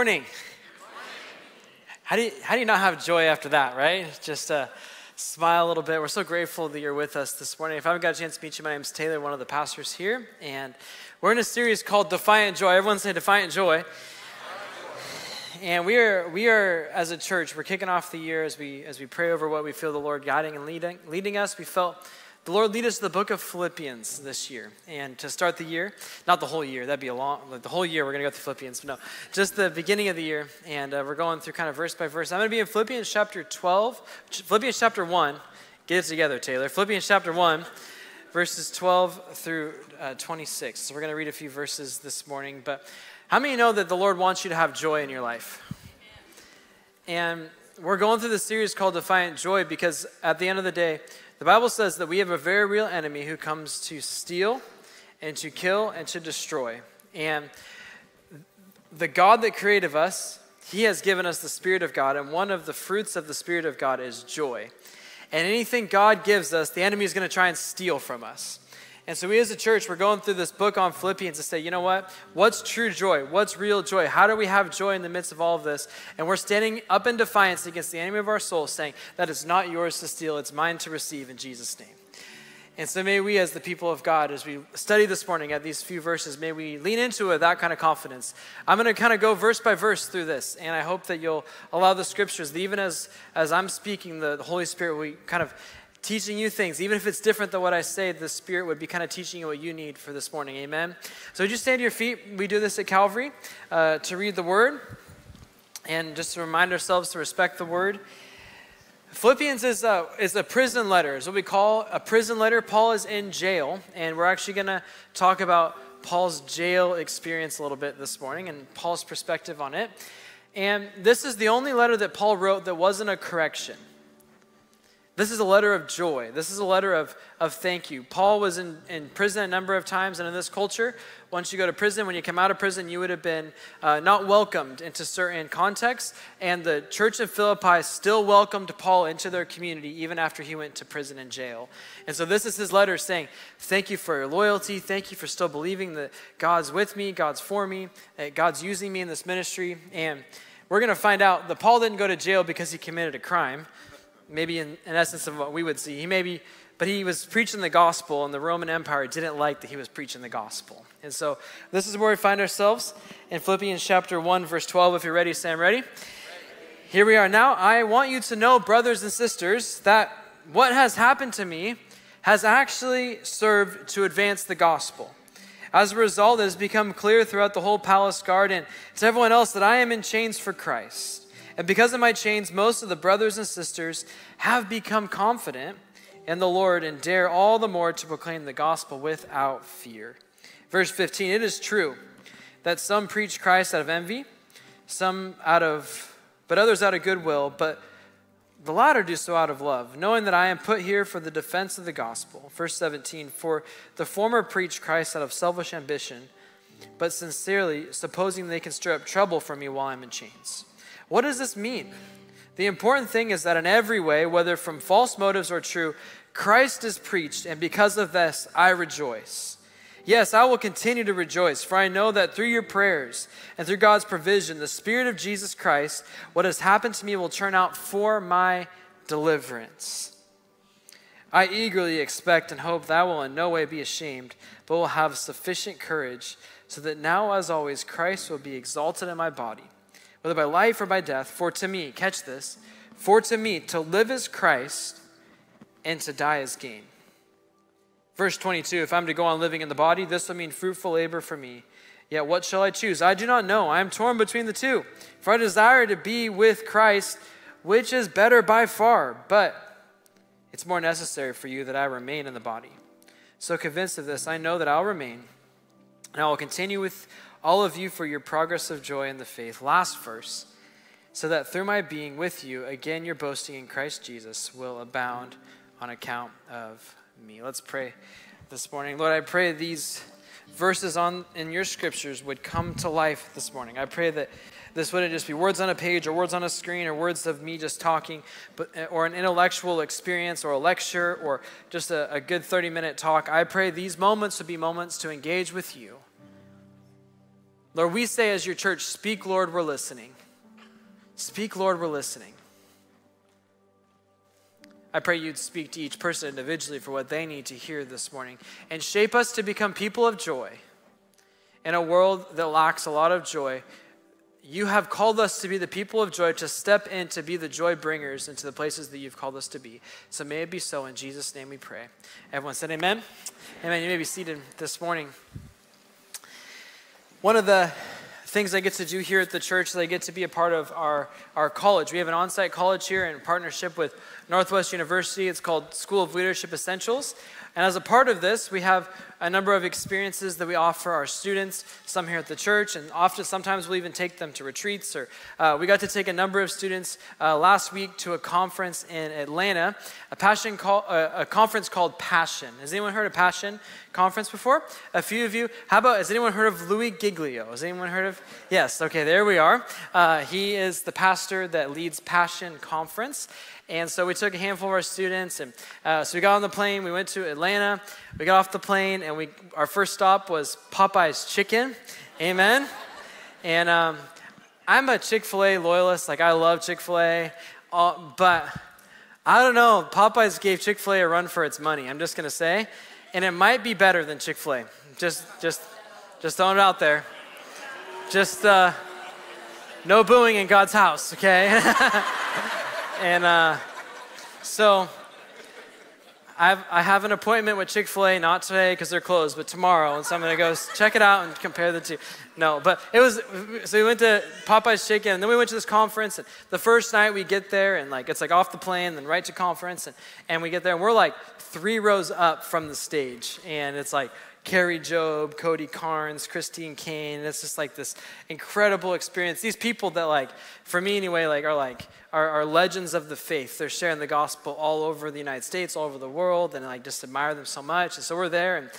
Morning. How do, you, how do you not have joy after that, right? Just uh, smile a little bit. We're so grateful that you're with us this morning. If I haven't got a chance to meet you, my name is Taylor, one of the pastors here. And we're in a series called Defiant Joy. Everyone say Defiant Joy. And we are, we are, as a church, we're kicking off the year as we, as we pray over what we feel the Lord guiding and leading, leading us. We felt the Lord lead us to the book of Philippians this year. And to start the year, not the whole year, that'd be a long, like the whole year we're going to go through Philippians, but no, just the beginning of the year. And uh, we're going through kind of verse by verse. I'm going to be in Philippians chapter 12, Philippians chapter 1. Get it together, Taylor. Philippians chapter 1, verses 12 through uh, 26. So we're going to read a few verses this morning. But how many know that the Lord wants you to have joy in your life? And we're going through this series called Defiant Joy because at the end of the day, the Bible says that we have a very real enemy who comes to steal and to kill and to destroy. And the God that created us, He has given us the Spirit of God, and one of the fruits of the Spirit of God is joy. And anything God gives us, the enemy is going to try and steal from us. And so, we as a church, we're going through this book on Philippians to say, you know what? What's true joy? What's real joy? How do we have joy in the midst of all of this? And we're standing up in defiance against the enemy of our soul, saying, that is not yours to steal, it's mine to receive in Jesus' name. And so, may we, as the people of God, as we study this morning at these few verses, may we lean into it, that kind of confidence. I'm going to kind of go verse by verse through this, and I hope that you'll allow the scriptures, even as, as I'm speaking, the Holy Spirit will kind of teaching you things. Even if it's different than what I say, the Spirit would be kind of teaching you what you need for this morning. Amen. So would you stand to your feet. We do this at Calvary uh, to read the Word and just to remind ourselves to respect the Word. Philippians is a, is a prison letter, is what we call a prison letter. Paul is in jail, and we're actually going to talk about Paul's jail experience a little bit this morning and Paul's perspective on it. And this is the only letter that Paul wrote that wasn't a correction. This is a letter of joy. This is a letter of, of thank you. Paul was in, in prison a number of times, and in this culture, once you go to prison, when you come out of prison, you would have been uh, not welcomed into certain contexts. And the church of Philippi still welcomed Paul into their community even after he went to prison and jail. And so, this is his letter saying, Thank you for your loyalty. Thank you for still believing that God's with me, God's for me, that God's using me in this ministry. And we're going to find out that Paul didn't go to jail because he committed a crime maybe in, in essence of what we would see. He maybe, but he was preaching the gospel, and the Roman Empire didn't like that he was preaching the gospel. And so this is where we find ourselves in Philippians chapter 1, verse 12. If you're ready, Sam, ready? ready? Here we are now. I want you to know, brothers and sisters, that what has happened to me has actually served to advance the gospel. As a result, it has become clear throughout the whole palace garden to everyone else that I am in chains for Christ. And because of my chains, most of the brothers and sisters have become confident in the Lord and dare all the more to proclaim the gospel without fear. Verse 15 It is true that some preach Christ out of envy, some out of, but others out of goodwill, but the latter do so out of love, knowing that I am put here for the defense of the gospel. Verse 17 For the former preach Christ out of selfish ambition, but sincerely, supposing they can stir up trouble for me while I'm in chains. What does this mean? The important thing is that in every way, whether from false motives or true, Christ is preached, and because of this, I rejoice. Yes, I will continue to rejoice, for I know that through your prayers and through God's provision, the Spirit of Jesus Christ, what has happened to me will turn out for my deliverance. I eagerly expect and hope that I will in no way be ashamed, but will have sufficient courage, so that now, as always, Christ will be exalted in my body whether by life or by death. For to me, catch this, for to me, to live is Christ and to die is gain. Verse 22 If I'm to go on living in the body, this will mean fruitful labor for me. Yet what shall I choose? I do not know. I am torn between the two. For I desire to be with Christ, which is better by far. But it's more necessary for you that I remain in the body. So convinced of this, I know that I'll remain, and I will continue with all of you for your progress of joy in the faith. Last verse. So that through my being with you, again, your boasting in Christ Jesus will abound on account of me. Let's pray this morning. Lord, I pray these verses on in your scriptures would come to life this morning. I pray that this wouldn't just be words on a page or words on a screen or words of me just talking, but or an intellectual experience or a lecture or just a, a good 30 minute talk. I pray these moments would be moments to engage with you Lord, we say as your church, speak, Lord, we're listening. Speak, Lord, we're listening. I pray you'd speak to each person individually for what they need to hear this morning and shape us to become people of joy. In a world that lacks a lot of joy, you have called us to be the people of joy, to step in to be the joy bringers into the places that you've called us to be. So may it be so. In Jesus' name we pray. Everyone said amen. Amen. You may be seated this morning. One of the things I get to do here at the church is I get to be a part of our, our college. We have an on site college here in partnership with Northwest University. It's called School of Leadership Essentials. And as a part of this, we have a number of experiences that we offer our students, some here at the church, and often sometimes we'll even take them to retreats. Or uh, we got to take a number of students uh, last week to a conference in Atlanta, a passion call, uh, a conference called Passion. Has anyone heard of Passion conference before? A few of you. How about has anyone heard of Louis Giglio? Has anyone heard of? Yes. Okay, there we are. Uh, he is the pastor that leads Passion Conference. And so we took a handful of our students, and uh, so we got on the plane. We went to Atlanta. We got off the plane, and we our first stop was Popeye's Chicken. Amen. And um, I'm a Chick Fil A loyalist. Like I love Chick Fil A, uh, but I don't know. Popeyes gave Chick Fil A a run for its money. I'm just gonna say, and it might be better than Chick Fil A. Just, just, just throwing it out there. Just uh, no booing in God's house, okay? And uh, so I've, I have an appointment with Chick fil A, not today because they're closed, but tomorrow. And so I'm going to go check it out and compare the two. No, but it was, so we went to Popeye's Chicken, and then we went to this conference. And the first night we get there, and like it's like off the plane, then right to conference. And, and we get there, and we're like three rows up from the stage. And it's like, Kari Jobe, Cody Carnes, Christine Caine. It's just like this incredible experience. These people that like, for me anyway, like are like are, are, legends of the faith. They're sharing the gospel all over the United States, all over the world, and I just admire them so much. And so we're there, and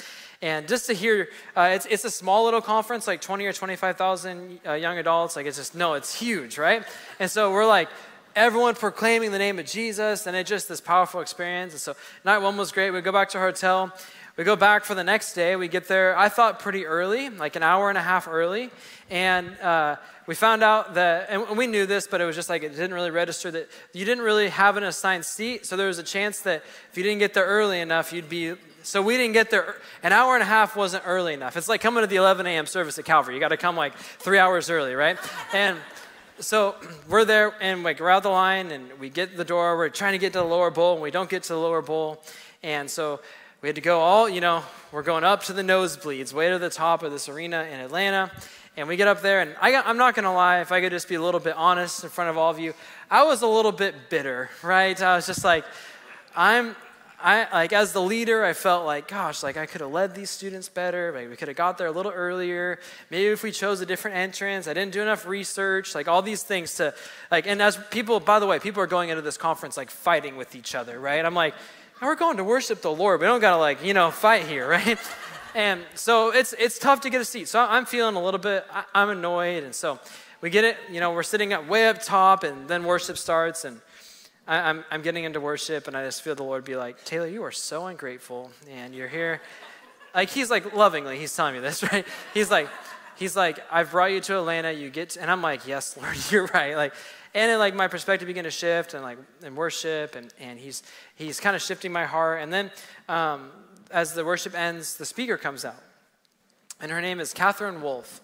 and just to hear, uh, it's, it's a small little conference, like 20 or 25,000 uh, young adults. Like it's just, no, it's huge, right? And so we're like, everyone proclaiming the name of Jesus, and it's just this powerful experience. And so night one was great. We go back to our hotel. We go back for the next day. We get there, I thought pretty early, like an hour and a half early. And uh, we found out that, and we knew this, but it was just like it didn't really register that you didn't really have an assigned seat. So there was a chance that if you didn't get there early enough, you'd be. So we didn't get there. An hour and a half wasn't early enough. It's like coming to the 11 a.m. service at Calvary. You got to come like three hours early, right? And so we're there and like we're out the line and we get the door. We're trying to get to the lower bowl and we don't get to the lower bowl. And so we had to go all, you know, we're going up to the nosebleeds, way to the top of this arena in Atlanta. And we get up there, and I, am not going to lie, if I could just be a little bit honest in front of all of you, I was a little bit bitter, right? I was just like, I'm, I, like, as the leader, I felt like, gosh, like I could have led these students better. Maybe we could have got there a little earlier. Maybe if we chose a different entrance, I didn't do enough research, like all these things to, like, and as people, by the way, people are going into this conference like fighting with each other, right? I'm like, we're going to worship the Lord. We don't got to like, you know, fight here, right? And so it's it's tough to get a seat. So I'm feeling a little bit, I'm annoyed. And so we get it, you know, we're sitting up way up top and then worship starts and I, am I'm, I'm getting into worship and I just feel the Lord be like, Taylor, you are so ungrateful and you're here. Like he's like lovingly, he's telling me this, right? He's like, he's like, I've brought you to Atlanta, you get, to, and I'm like, yes, Lord, you're right. Like, and then like my perspective began to shift and like in worship and, and he's he's kind of shifting my heart. And then um, as the worship ends the speaker comes out. And her name is Katherine Wolf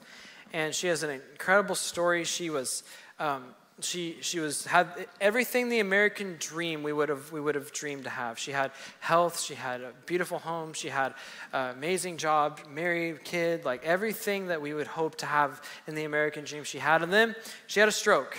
and she has an incredible story. She was um, she she was had everything the American dream we would have we would have dreamed to have. She had health, she had a beautiful home, she had an amazing job, married, kid, like everything that we would hope to have in the American dream. She had, and then she had a stroke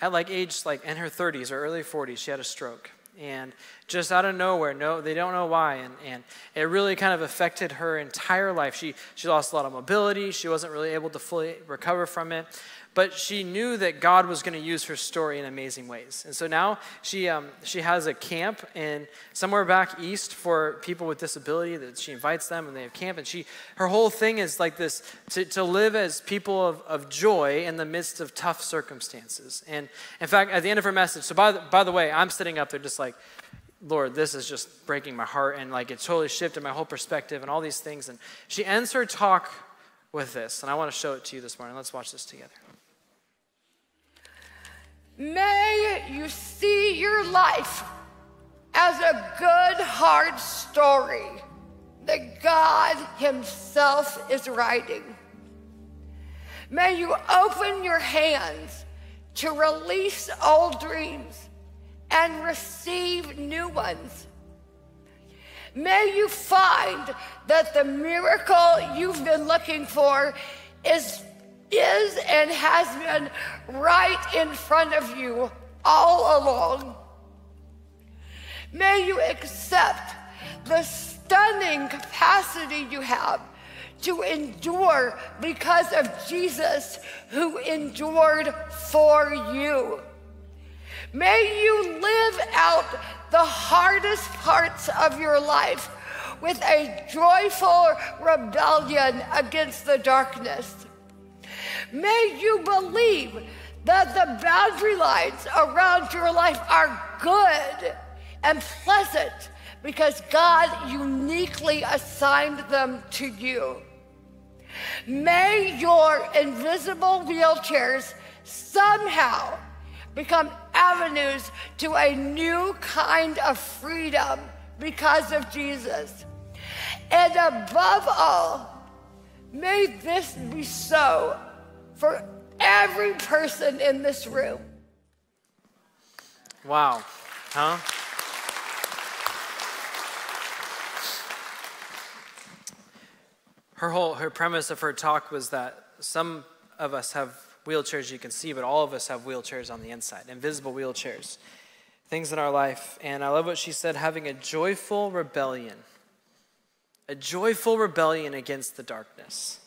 at like age like in her 30s or early 40s she had a stroke. And just out of nowhere no they don't know why and, and it really kind of affected her entire life. She she lost a lot of mobility. She wasn't really able to fully recover from it but she knew that God was going to use her story in amazing ways. And so now she, um, she has a camp in somewhere back east for people with disability that she invites them and they have camp. And she, her whole thing is like this to, to live as people of, of joy in the midst of tough circumstances. And in fact, at the end of her message, so by the, by the way, I'm sitting up there just like, Lord, this is just breaking my heart. And like it totally shifted my whole perspective and all these things. And she ends her talk with this. And I want to show it to you this morning. Let's watch this together. May you see your life as a good, hard story that God Himself is writing. May you open your hands to release old dreams and receive new ones. May you find that the miracle you've been looking for is, is and has been right in front of you all along. May you accept the stunning capacity you have to endure because of Jesus who endured for you. May you live out the hardest parts of your life with a joyful rebellion against the darkness. May you believe that the boundary lines around your life are good and pleasant because God uniquely assigned them to you. May your invisible wheelchairs somehow become avenues to a new kind of freedom because of Jesus. And above all, may this be so for every person in this room. Wow. Huh? Her whole her premise of her talk was that some of us have wheelchairs you can see, but all of us have wheelchairs on the inside, invisible wheelchairs, things in our life. And I love what she said having a joyful rebellion, a joyful rebellion against the darkness.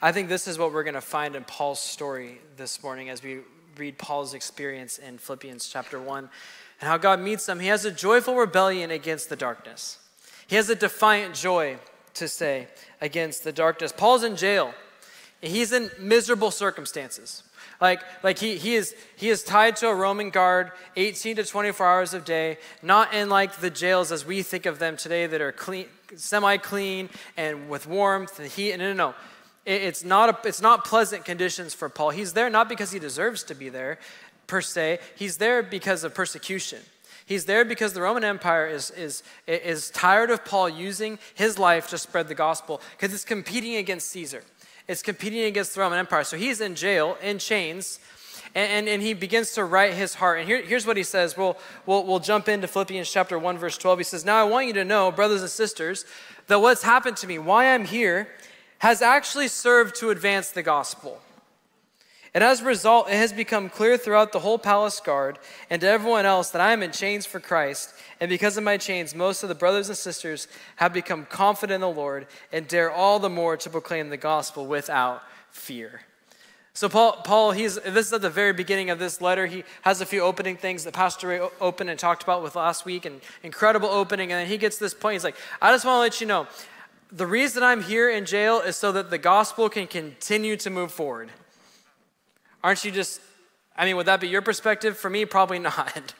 I think this is what we're going to find in Paul's story this morning as we read Paul's experience in Philippians chapter 1 and how God meets him. He has a joyful rebellion against the darkness, he has a defiant joy to say against the darkness. Paul's in jail. He's in miserable circumstances. Like, like he, he, is, he is tied to a Roman guard 18 to 24 hours a day, not in like the jails as we think of them today that are clean, semi-clean and with warmth and heat. No, no, no. It, it's, not a, it's not pleasant conditions for Paul. He's there not because he deserves to be there, per se. He's there because of persecution. He's there because the Roman Empire is, is, is tired of Paul using his life to spread the gospel because it's competing against Caesar. It's competing against the Roman Empire. So he's in jail, in chains, and, and, and he begins to write his heart. And here, here's what he says. We'll, we'll, we'll jump into Philippians chapter 1, verse 12. He says, Now I want you to know, brothers and sisters, that what's happened to me, why I'm here, has actually served to advance the gospel. And as a result, it has become clear throughout the whole palace guard and to everyone else that I am in chains for Christ. And because of my chains, most of the brothers and sisters have become confident in the Lord and dare all the more to proclaim the gospel without fear. So Paul, Paul, he's this is at the very beginning of this letter. He has a few opening things that Pastor Ray opened and talked about with last week, and incredible opening. And then he gets this point. He's like, I just want to let you know, the reason I'm here in jail is so that the gospel can continue to move forward. Aren't you just? I mean, would that be your perspective? For me, probably not.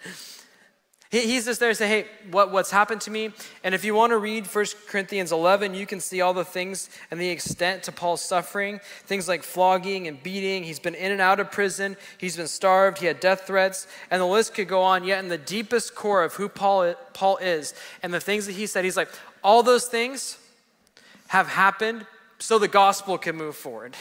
He's just there to say, hey, what, what's happened to me? And if you want to read 1 Corinthians 11, you can see all the things and the extent to Paul's suffering. Things like flogging and beating. He's been in and out of prison. He's been starved. He had death threats. And the list could go on. Yet, in the deepest core of who Paul, Paul is and the things that he said, he's like, all those things have happened so the gospel can move forward.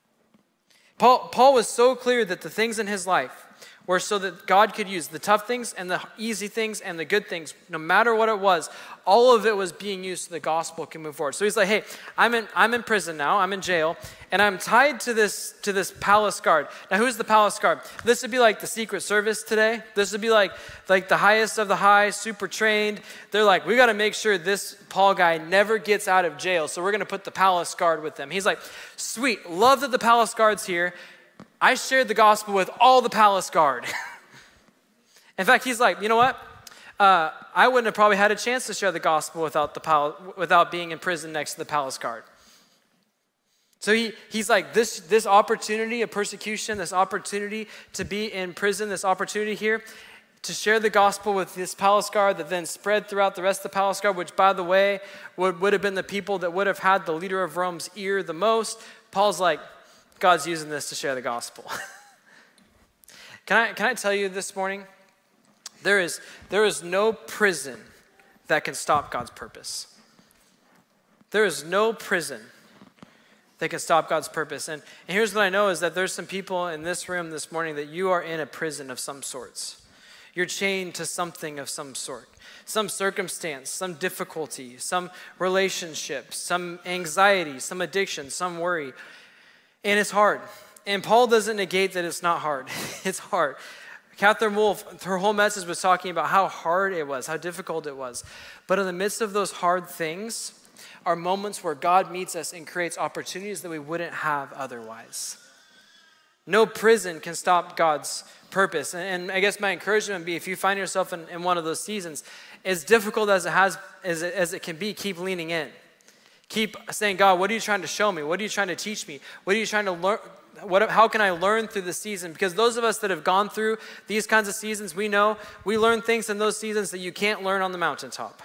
Paul, Paul was so clear that the things in his life, were so that God could use the tough things and the easy things and the good things, no matter what it was, all of it was being used so the gospel can move forward. So he's like, hey, I'm in, I'm in prison now, I'm in jail, and I'm tied to this, to this palace guard. Now, who's the palace guard? This would be like the Secret Service today. This would be like, like the highest of the high, super trained. They're like, we got to make sure this Paul guy never gets out of jail, so we're to put the palace guard with them. He's like, sweet, love that the palace guard's here. I shared the gospel with all the palace guard. in fact, he's like, you know what? Uh, I wouldn't have probably had a chance to share the gospel without, the pal- without being in prison next to the palace guard. So he, he's like, this, this opportunity of persecution, this opportunity to be in prison, this opportunity here, to share the gospel with this palace guard that then spread throughout the rest of the palace guard, which, by the way, would, would have been the people that would have had the leader of Rome's ear the most. Paul's like, God's using this to share the gospel. can, I, can I tell you this morning? There is, there is no prison that can stop God's purpose. There is no prison that can stop God's purpose. And, and here's what I know is that there's some people in this room this morning that you are in a prison of some sorts. You're chained to something of some sort, some circumstance, some difficulty, some relationship, some anxiety, some addiction, some worry. And it's hard. And Paul doesn't negate that it's not hard. it's hard. Katherine Wolf, her whole message was talking about how hard it was, how difficult it was. But in the midst of those hard things, are moments where God meets us and creates opportunities that we wouldn't have otherwise. No prison can stop God's purpose. And, I guess my encouragement would be if you find yourself in, in one of those seasons, as difficult as it has as it, as it can be, keep leaning in. Keep saying, God, what are you trying to show me? What are you trying to teach me? What are you trying to learn? What, how can I learn through the season? Because those of us that have gone through these kinds of seasons, we know we learn things in those seasons that you can't learn on the mountaintop.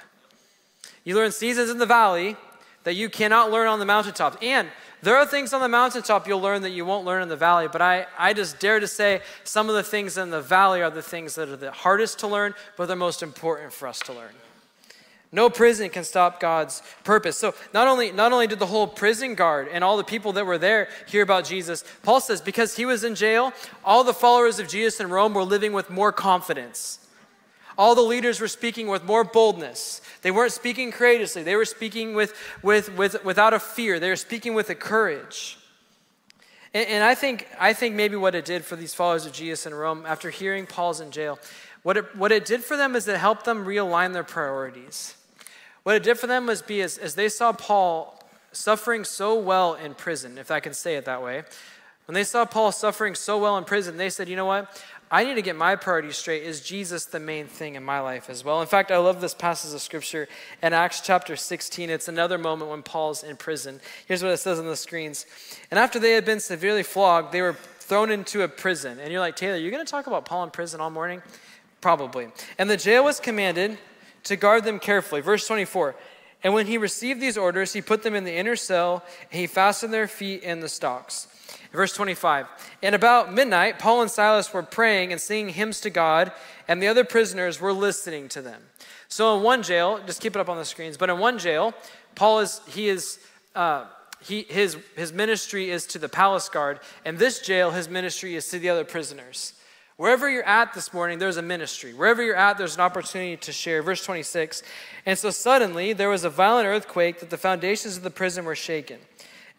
You learn seasons in the valley that you cannot learn on the mountaintop. And there are things on the mountaintop you'll learn that you won't learn in the valley, but I, I just dare to say some of the things in the valley are the things that are the hardest to learn, but they're most important for us to learn. No prison can stop God's purpose. So not only, not only did the whole prison guard and all the people that were there hear about Jesus, Paul says because he was in jail, all the followers of Jesus in Rome were living with more confidence. All the leaders were speaking with more boldness. They weren't speaking courageously. They were speaking with, with, with, without a fear. They were speaking with a courage. And, and I, think, I think maybe what it did for these followers of Jesus in Rome, after hearing Paul's in jail, what it, what it did for them is it helped them realign their priorities. What it did for them was be as, as they saw Paul suffering so well in prison, if I can say it that way, when they saw Paul suffering so well in prison, they said, you know what? I need to get my priorities straight. Is Jesus the main thing in my life as well? In fact, I love this passage of scripture in Acts chapter 16. It's another moment when Paul's in prison. Here's what it says on the screens. And after they had been severely flogged, they were thrown into a prison. And you're like, Taylor, you're going to talk about Paul in prison all morning? Probably. And the jail was commanded to guard them carefully. Verse 24. And when he received these orders, he put them in the inner cell, and he fastened their feet in the stocks. Verse 25. And about midnight, Paul and Silas were praying and singing hymns to God, and the other prisoners were listening to them. So in one jail, just keep it up on the screens, but in one jail, Paul is, he is, uh, he, his, his ministry is to the palace guard, and this jail, his ministry is to the other prisoners. Wherever you're at this morning, there's a ministry. Wherever you're at, there's an opportunity to share. Verse 26. And so suddenly there was a violent earthquake that the foundations of the prison were shaken.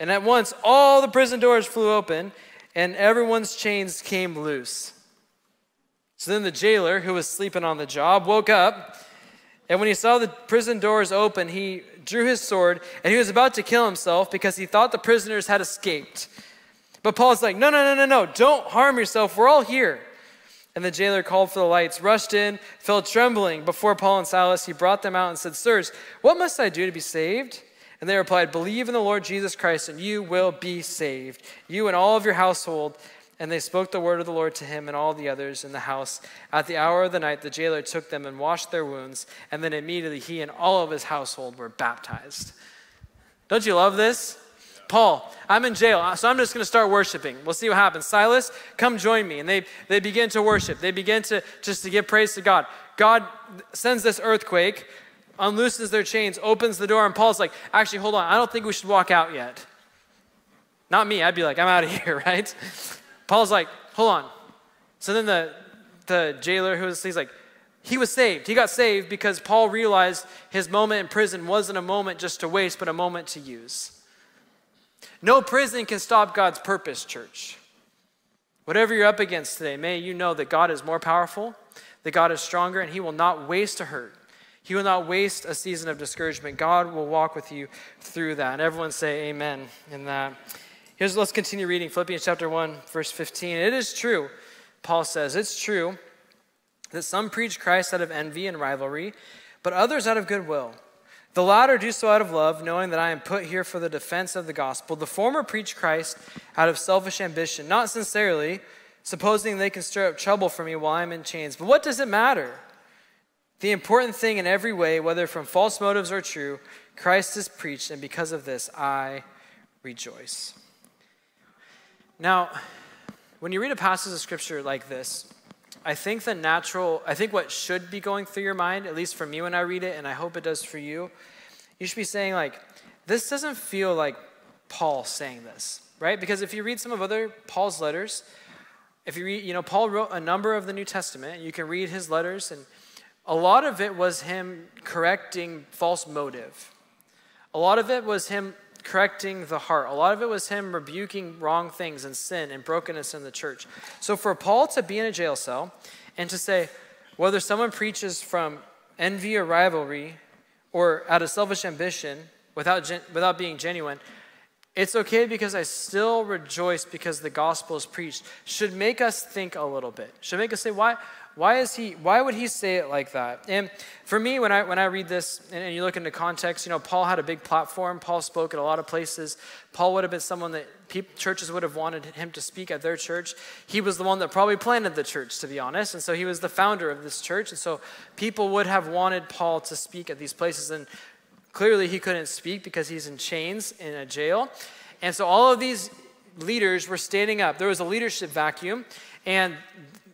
And at once, all the prison doors flew open, and everyone's chains came loose. So then the jailer, who was sleeping on the job, woke up. And when he saw the prison doors open, he drew his sword, and he was about to kill himself because he thought the prisoners had escaped. But Paul's like, No, no, no, no, no, don't harm yourself. We're all here. And the jailer called for the lights, rushed in, fell trembling before Paul and Silas. He brought them out and said, Sirs, what must I do to be saved? And they replied, Believe in the Lord Jesus Christ, and you will be saved, you and all of your household. And they spoke the word of the Lord to him and all the others in the house. At the hour of the night, the jailer took them and washed their wounds, and then immediately he and all of his household were baptized. Don't you love this? Paul, I'm in jail, so I'm just going to start worshiping. We'll see what happens. Silas, come join me. And they, they begin to worship. They begin to just to give praise to God. God sends this earthquake unlooses their chains, opens the door, and Paul's like, actually, hold on, I don't think we should walk out yet. Not me, I'd be like, I'm out of here, right? Paul's like, hold on. So then the, the jailer who was, he's like, he was saved. He got saved because Paul realized his moment in prison wasn't a moment just to waste, but a moment to use. No prison can stop God's purpose, church. Whatever you're up against today, may you know that God is more powerful, that God is stronger, and He will not waste a hurt. He will not waste a season of discouragement. God will walk with you through that. And everyone say amen in that. Here's let's continue reading Philippians chapter 1, verse 15. It is true, Paul says, it's true that some preach Christ out of envy and rivalry, but others out of goodwill. The latter do so out of love, knowing that I am put here for the defense of the gospel. The former preach Christ out of selfish ambition, not sincerely, supposing they can stir up trouble for me while I'm in chains. But what does it matter? The important thing in every way, whether from false motives or true, Christ is preached, and because of this, I rejoice. Now, when you read a passage of scripture like this, I think the natural, I think what should be going through your mind, at least for me when I read it, and I hope it does for you, you should be saying, like, this doesn't feel like Paul saying this, right? Because if you read some of other Paul's letters, if you read, you know, Paul wrote a number of the New Testament, you can read his letters, and a lot of it was him correcting false motive. A lot of it was him correcting the heart. A lot of it was him rebuking wrong things and sin and brokenness in the church. So for Paul to be in a jail cell and to say, whether someone preaches from envy or rivalry or out of selfish ambition without, gen- without being genuine, it's okay because I still rejoice because the gospel is preached, should make us think a little bit. Should make us say, why, why is he why would he say it like that? And for me when i when i read this and, you look into context you know paul had a big platform. Paul spoke at a lot of places. Paul would have been someone that people, churches would have wanted him to speak at their church. He was the one that probably planted the church to be honest. And so he was the founder of this church. And so people would have wanted paul to speak at these places. And clearly he couldn't speak because he's in chains in a jail. And so all of these leaders were standing up. There was a leadership vacuum. And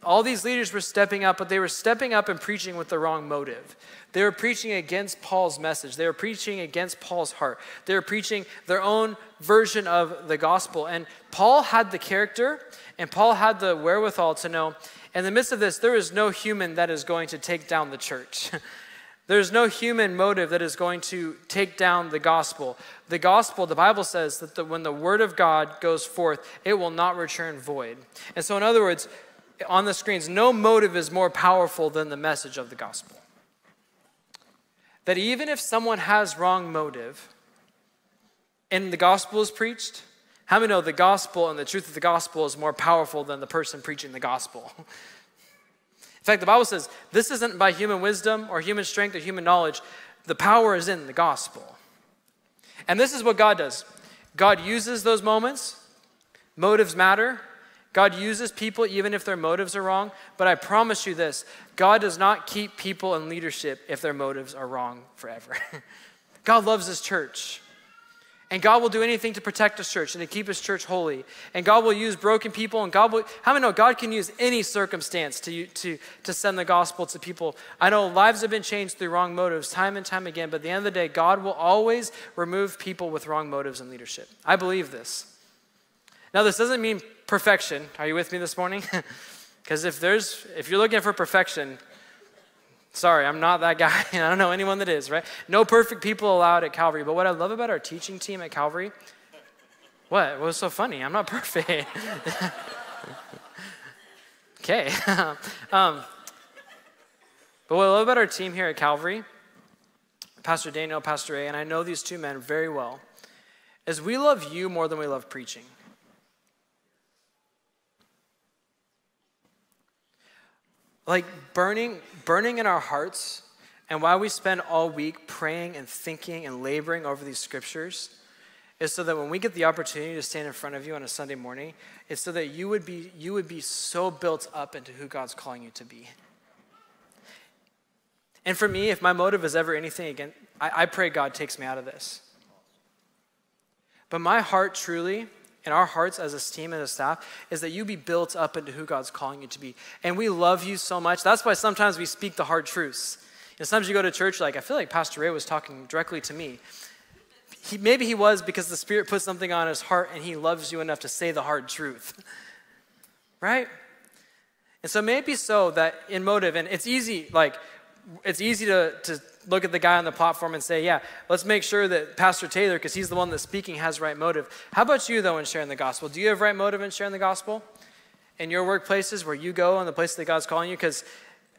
all these leaders were stepping up, but they were stepping up and preaching with the wrong motive. They were preaching against Paul's message. They were preaching against Paul's heart. They were preaching their own version of the gospel. And Paul had the character and Paul had the wherewithal to know in the midst of this, there is no human that is going to take down the church. There's no human motive that is going to take down the gospel. The gospel, the Bible says that the, when the word of God goes forth, it will not return void. And so, in other words, on the screens, no motive is more powerful than the message of the gospel. That even if someone has wrong motive and the gospel is preached, how many know the gospel and the truth of the gospel is more powerful than the person preaching the gospel? In fact, the Bible says this isn't by human wisdom or human strength or human knowledge. The power is in the gospel. And this is what God does God uses those moments, motives matter, God uses people even if their motives are wrong, but I promise you this God does not keep people in leadership if their motives are wrong forever. God loves his church. And God will do anything to protect his church and to keep his church holy. And God will use broken people. And God will, how many know God can use any circumstance to, to, to send the gospel to people? I know lives have been changed through wrong motives time and time again, but at the end of the day, God will always remove people with wrong motives in leadership. I believe this. Now, this doesn't mean perfection. Are you with me this morning? Because if there's, if you're looking for perfection, sorry, I'm not that guy. I don't know anyone that is, right? No perfect people allowed at Calvary. But what I love about our teaching team at Calvary, what? What was so funny? I'm not perfect. okay. um, but what I love about our team here at Calvary, Pastor Daniel, Pastor Ray, and I know these two men very well, is we love you more than we love preaching. Like burning, burning in our hearts, and why we spend all week praying and thinking and laboring over these scriptures is so that when we get the opportunity to stand in front of you on a Sunday morning, it's so that you would be, you would be so built up into who God's calling you to be. And for me, if my motive is ever anything again, I, I pray God takes me out of this. But my heart truly in our hearts as a team and a staff is that you be built up into who God's calling you to be. And we love you so much. That's why sometimes we speak the hard truths. And sometimes you go to church, like, I feel like Pastor Ray was talking directly to me. He, maybe he was because the Spirit put something on his heart and he loves you enough to say the hard truth. right? And so maybe so that in motive, and it's easy, like, it's easy to, to look at the guy on the platform and say, yeah, let's make sure that Pastor Taylor, because he's the one that's speaking, has right motive. How about you, though, in sharing the gospel? Do you have right motive in sharing the gospel? In your workplaces where you go and the places that God's calling you? Because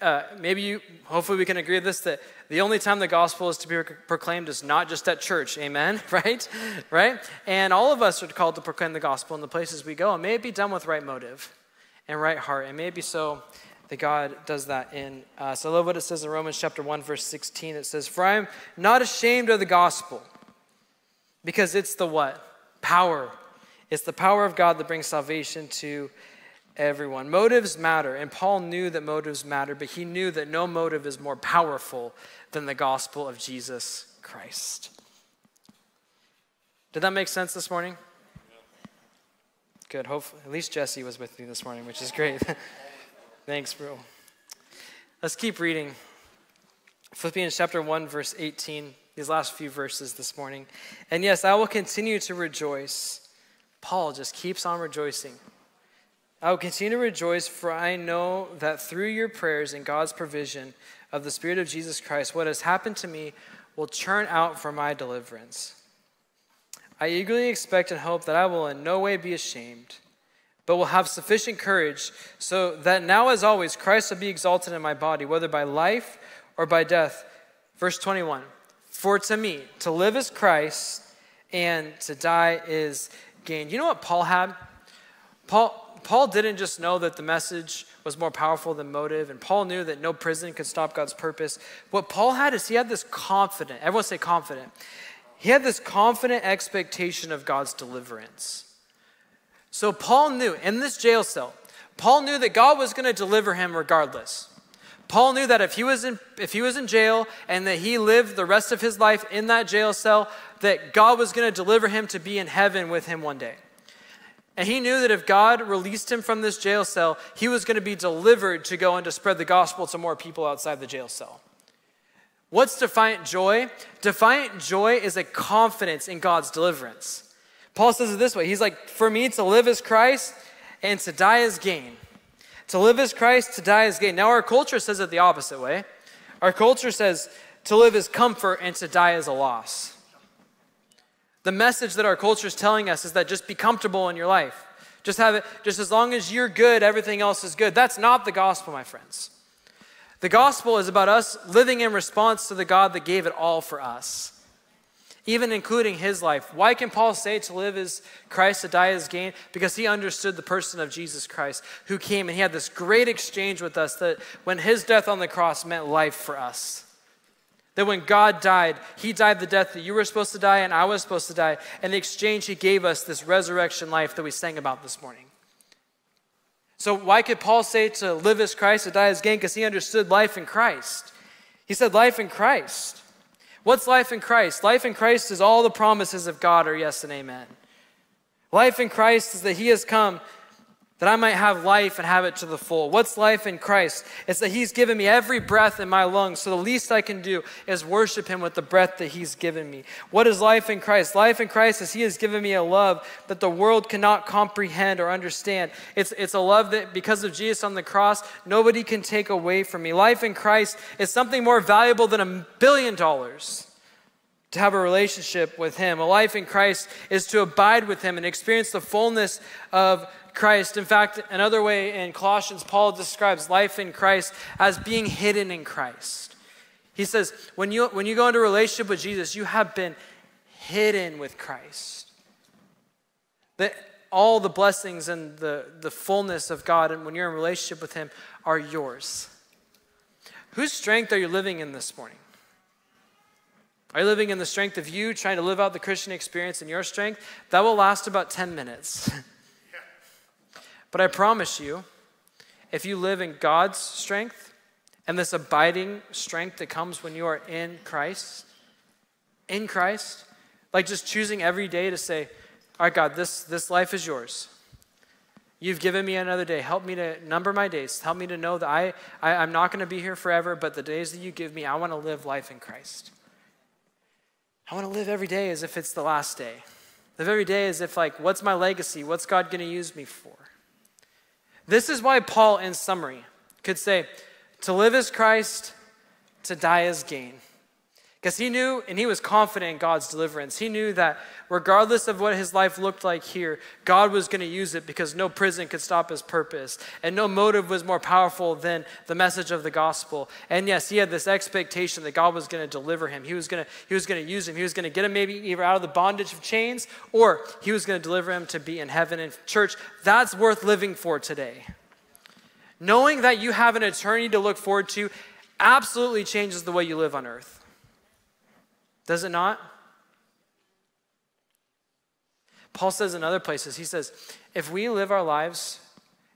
uh, maybe you, hopefully we can agree with this, that the only time the gospel is to be proclaimed is not just at church, amen, right? Right? And all of us are called to proclaim the gospel in the places we go, and may it be done with right motive and right heart, and maybe so that God does that in us. I love what it says in Romans chapter 1, verse 16. It says, For I am not ashamed of the gospel, because it's the what? Power. It's the power of God that brings salvation to everyone. Motives matter, and Paul knew that motives matter, but he knew that no motive is more powerful than the gospel of Jesus Christ. Did that make sense this morning? Good. Hopefully, at least Jesse was with me this morning, which is great. Thanks, bro. Let's keep reading. Philippians chapter 1, verse 18, these last few verses this morning. And yes, I will continue to rejoice. Paul just keeps on rejoicing. I will continue to rejoice, for I know that through your prayers and God's provision of the Spirit of Jesus Christ, what has happened to me will turn out for my deliverance. I eagerly expect and hope that I will in no way be ashamed, but will have sufficient courage, so that now, as always, Christ will be exalted in my body, whether by life or by death. Verse 21 For to me, to live is Christ, and to die is gain. You know what Paul had? Paul, Paul didn't just know that the message was more powerful than motive, and Paul knew that no prison could stop God's purpose. What Paul had is he had this confident, everyone say confident. He had this confident expectation of God's deliverance. So Paul knew in this jail cell, Paul knew that God was going to deliver him regardless. Paul knew that if he was in if he was in jail and that he lived the rest of his life in that jail cell, that God was going to deliver him to be in heaven with him one day. And he knew that if God released him from this jail cell, he was going to be delivered to go and to spread the gospel to more people outside the jail cell. What's defiant joy? Defiant joy is a confidence in God's deliverance. Paul says it this way He's like, For me to live as Christ and to die as gain. To live as Christ, to die as gain. Now, our culture says it the opposite way. Our culture says to live as comfort and to die as a loss. The message that our culture is telling us is that just be comfortable in your life. Just have it, just as long as you're good, everything else is good. That's not the gospel, my friends. The gospel is about us living in response to the God that gave it all for us, even including his life. Why can Paul say to live as Christ, to die as gain? Because he understood the person of Jesus Christ who came and he had this great exchange with us that when his death on the cross meant life for us. That when God died, He died the death that you were supposed to die and I was supposed to die. And the exchange, He gave us this resurrection life that we sang about this morning. So, why could Paul say to live as Christ, to die as gain? Because he understood life in Christ. He said, life in Christ. What's life in Christ? Life in Christ is all the promises of God are yes and amen. Life in Christ is that He has come that I might have life and have it to the full. What's life in Christ? It's that He's given me every breath in my lungs, so the least I can do is worship Him with the breath that He's given me. What is life in Christ? Life in Christ is He has given me a love that the world cannot comprehend or understand. It's, it's a love that, because of Jesus on the cross, nobody can take away from me. Life in Christ is something more valuable than a billion dollars to have a relationship with Him. A life in Christ is to abide with Him and experience the fullness of Christ. In fact, another way in Colossians, Paul describes life in Christ as being hidden in Christ. He says, when you, when you go into relationship with Jesus, you have been hidden with Christ. That all the blessings and the, the fullness of God, and when you're in relationship with Him, are yours. Whose strength are you living in this morning? Are you living in the strength of you, trying to live out the Christian experience in your strength? That will last about 10 minutes. But I promise you, if you live in God's strength and this abiding strength that comes when you are in Christ, in Christ, like just choosing every day to say, All right, God, this, this life is yours. You've given me another day. Help me to number my days. Help me to know that I, I, I'm not going to be here forever, but the days that you give me, I want to live life in Christ. I want to live every day as if it's the last day. Live every day as if, like, what's my legacy? What's God going to use me for? This is why Paul, in summary, could say, To live is Christ, to die is gain. Because he knew and he was confident in God's deliverance. He knew that regardless of what his life looked like here, God was going to use it because no prison could stop his purpose. And no motive was more powerful than the message of the gospel. And yes, he had this expectation that God was going to deliver him. He was going to, use him. He was going to get him maybe either out of the bondage of chains or he was going to deliver him to be in heaven. And church, that's worth living for today. Knowing that you have an eternity to look forward to absolutely changes the way you live on earth. Does it not? Paul says in other places, he says, if we live our lives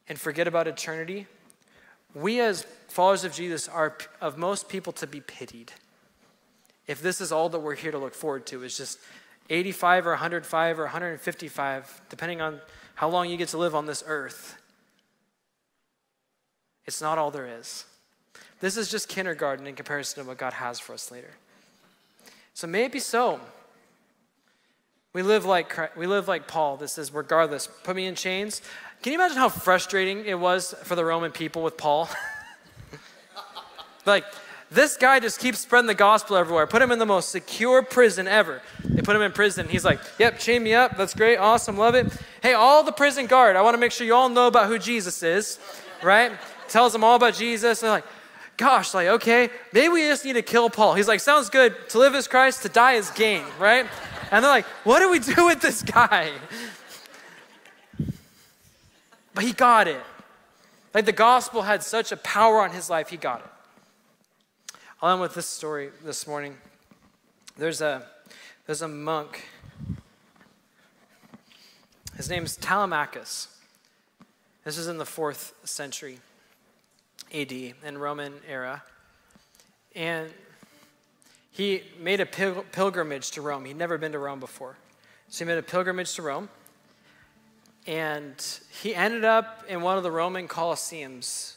and forget about eternity, we as followers of Jesus are of most people to be pitied. If this is all that we're here to look forward to, is just 85 or 105 or 155, depending on how long you get to live on this earth. It's not all there is. This is just kindergarten in comparison to what God has for us later. So maybe so. We live like we live like Paul. This is regardless. Put me in chains. Can you imagine how frustrating it was for the Roman people with Paul? like this guy just keeps spreading the gospel everywhere. Put him in the most secure prison ever. They put him in prison. He's like, "Yep, chain me up. That's great. Awesome. Love it." Hey, all the prison guard. I want to make sure you all know about who Jesus is, right? Tells them all about Jesus. They're like, "Gosh, like okay, maybe we just need to kill Paul." He's like, "Sounds good. To live is Christ. To die is gain." Right? And they're like, what do we do with this guy? But he got it. Like the gospel had such a power on his life, he got it. I'll end with this story this morning. There's a, there's a monk. His name is Telemachus. This is in the fourth century AD in Roman era. And he made a pil- pilgrimage to Rome. He'd never been to Rome before. So he made a pilgrimage to Rome. And he ended up in one of the Roman Colosseums.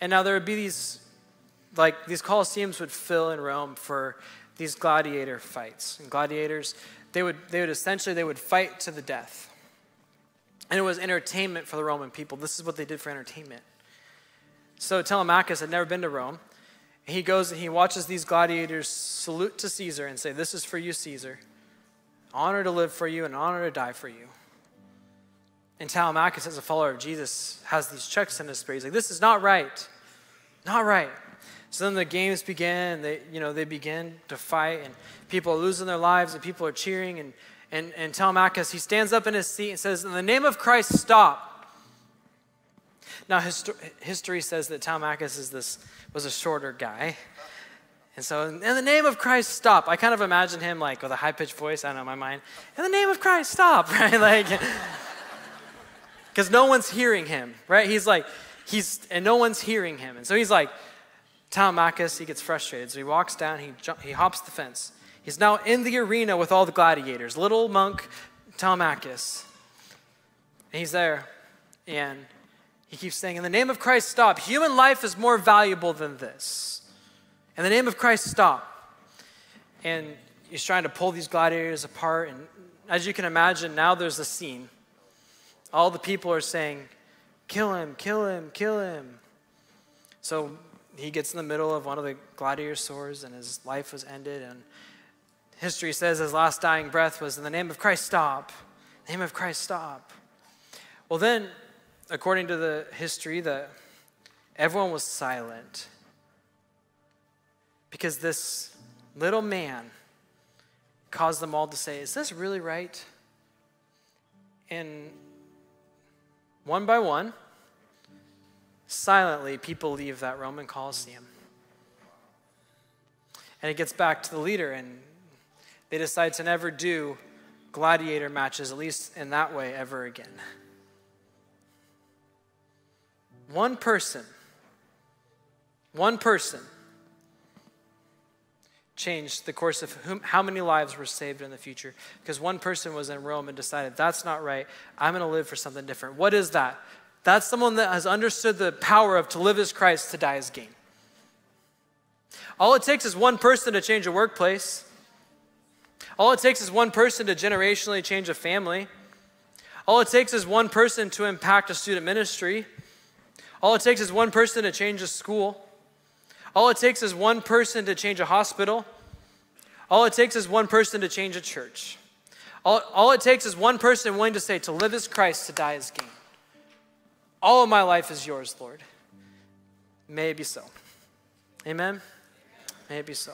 And now there would be these, like, these Colosseums would fill in Rome for these gladiator fights. And gladiators, they would, they would essentially, they would fight to the death. And it was entertainment for the Roman people. This is what they did for entertainment. So Telemachus had never been to Rome he goes and he watches these gladiators salute to Caesar and say, This is for you, Caesar. Honor to live for you and honor to die for you. And Telemachus, as a follower of Jesus, has these checks in his spirit. He's like, This is not right. Not right. So then the games begin, they, you know, they begin to fight, and people are losing their lives, and people are cheering. And, and, and Telemachus, he stands up in his seat and says, In the name of Christ, stop. Now, history says that Telemachus is this, was a shorter guy. And so, in the name of Christ, stop. I kind of imagine him like with a high pitched voice, I don't know, my mind, in the name of Christ, stop, right? Like, because no one's hearing him, right? He's like, he's, and no one's hearing him. And so he's like, Telemachus, he gets frustrated. So he walks down, he, jump, he hops the fence. He's now in the arena with all the gladiators. Little monk Telemachus. And he's there. And he keeps saying, In the name of Christ, stop. Human life is more valuable than this. In the name of Christ, stop. And he's trying to pull these gladiators apart. And as you can imagine, now there's a scene. All the people are saying, Kill him, kill him, kill him. So he gets in the middle of one of the gladiator swords, and his life was ended. And history says his last dying breath was, In the name of Christ, stop. In the name of Christ, stop. Well, then according to the history, that everyone was silent because this little man caused them all to say, Is this really right? And one by one, silently, people leave that Roman Colosseum. And it gets back to the leader, and they decide to never do gladiator matches, at least in that way, ever again. One person, one person changed the course of whom, how many lives were saved in the future. Because one person was in Rome and decided, that's not right. I'm going to live for something different. What is that? That's someone that has understood the power of to live as Christ, to die as gain. All it takes is one person to change a workplace. All it takes is one person to generationally change a family. All it takes is one person to impact a student ministry. All it takes is one person to change a school. All it takes is one person to change a hospital. All it takes is one person to change a church. All, all it takes is one person willing to say, to live as Christ, to die as gain. All of my life is yours, Lord. May it be so. Amen? May it be so.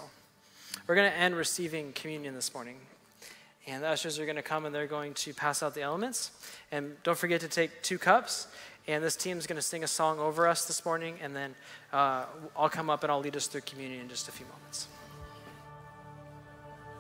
We're going to end receiving communion this morning. And the ushers are going to come and they're going to pass out the elements. And don't forget to take two cups. And this team is going to sing a song over us this morning, and then uh, I'll come up and I'll lead us through communion in just a few moments.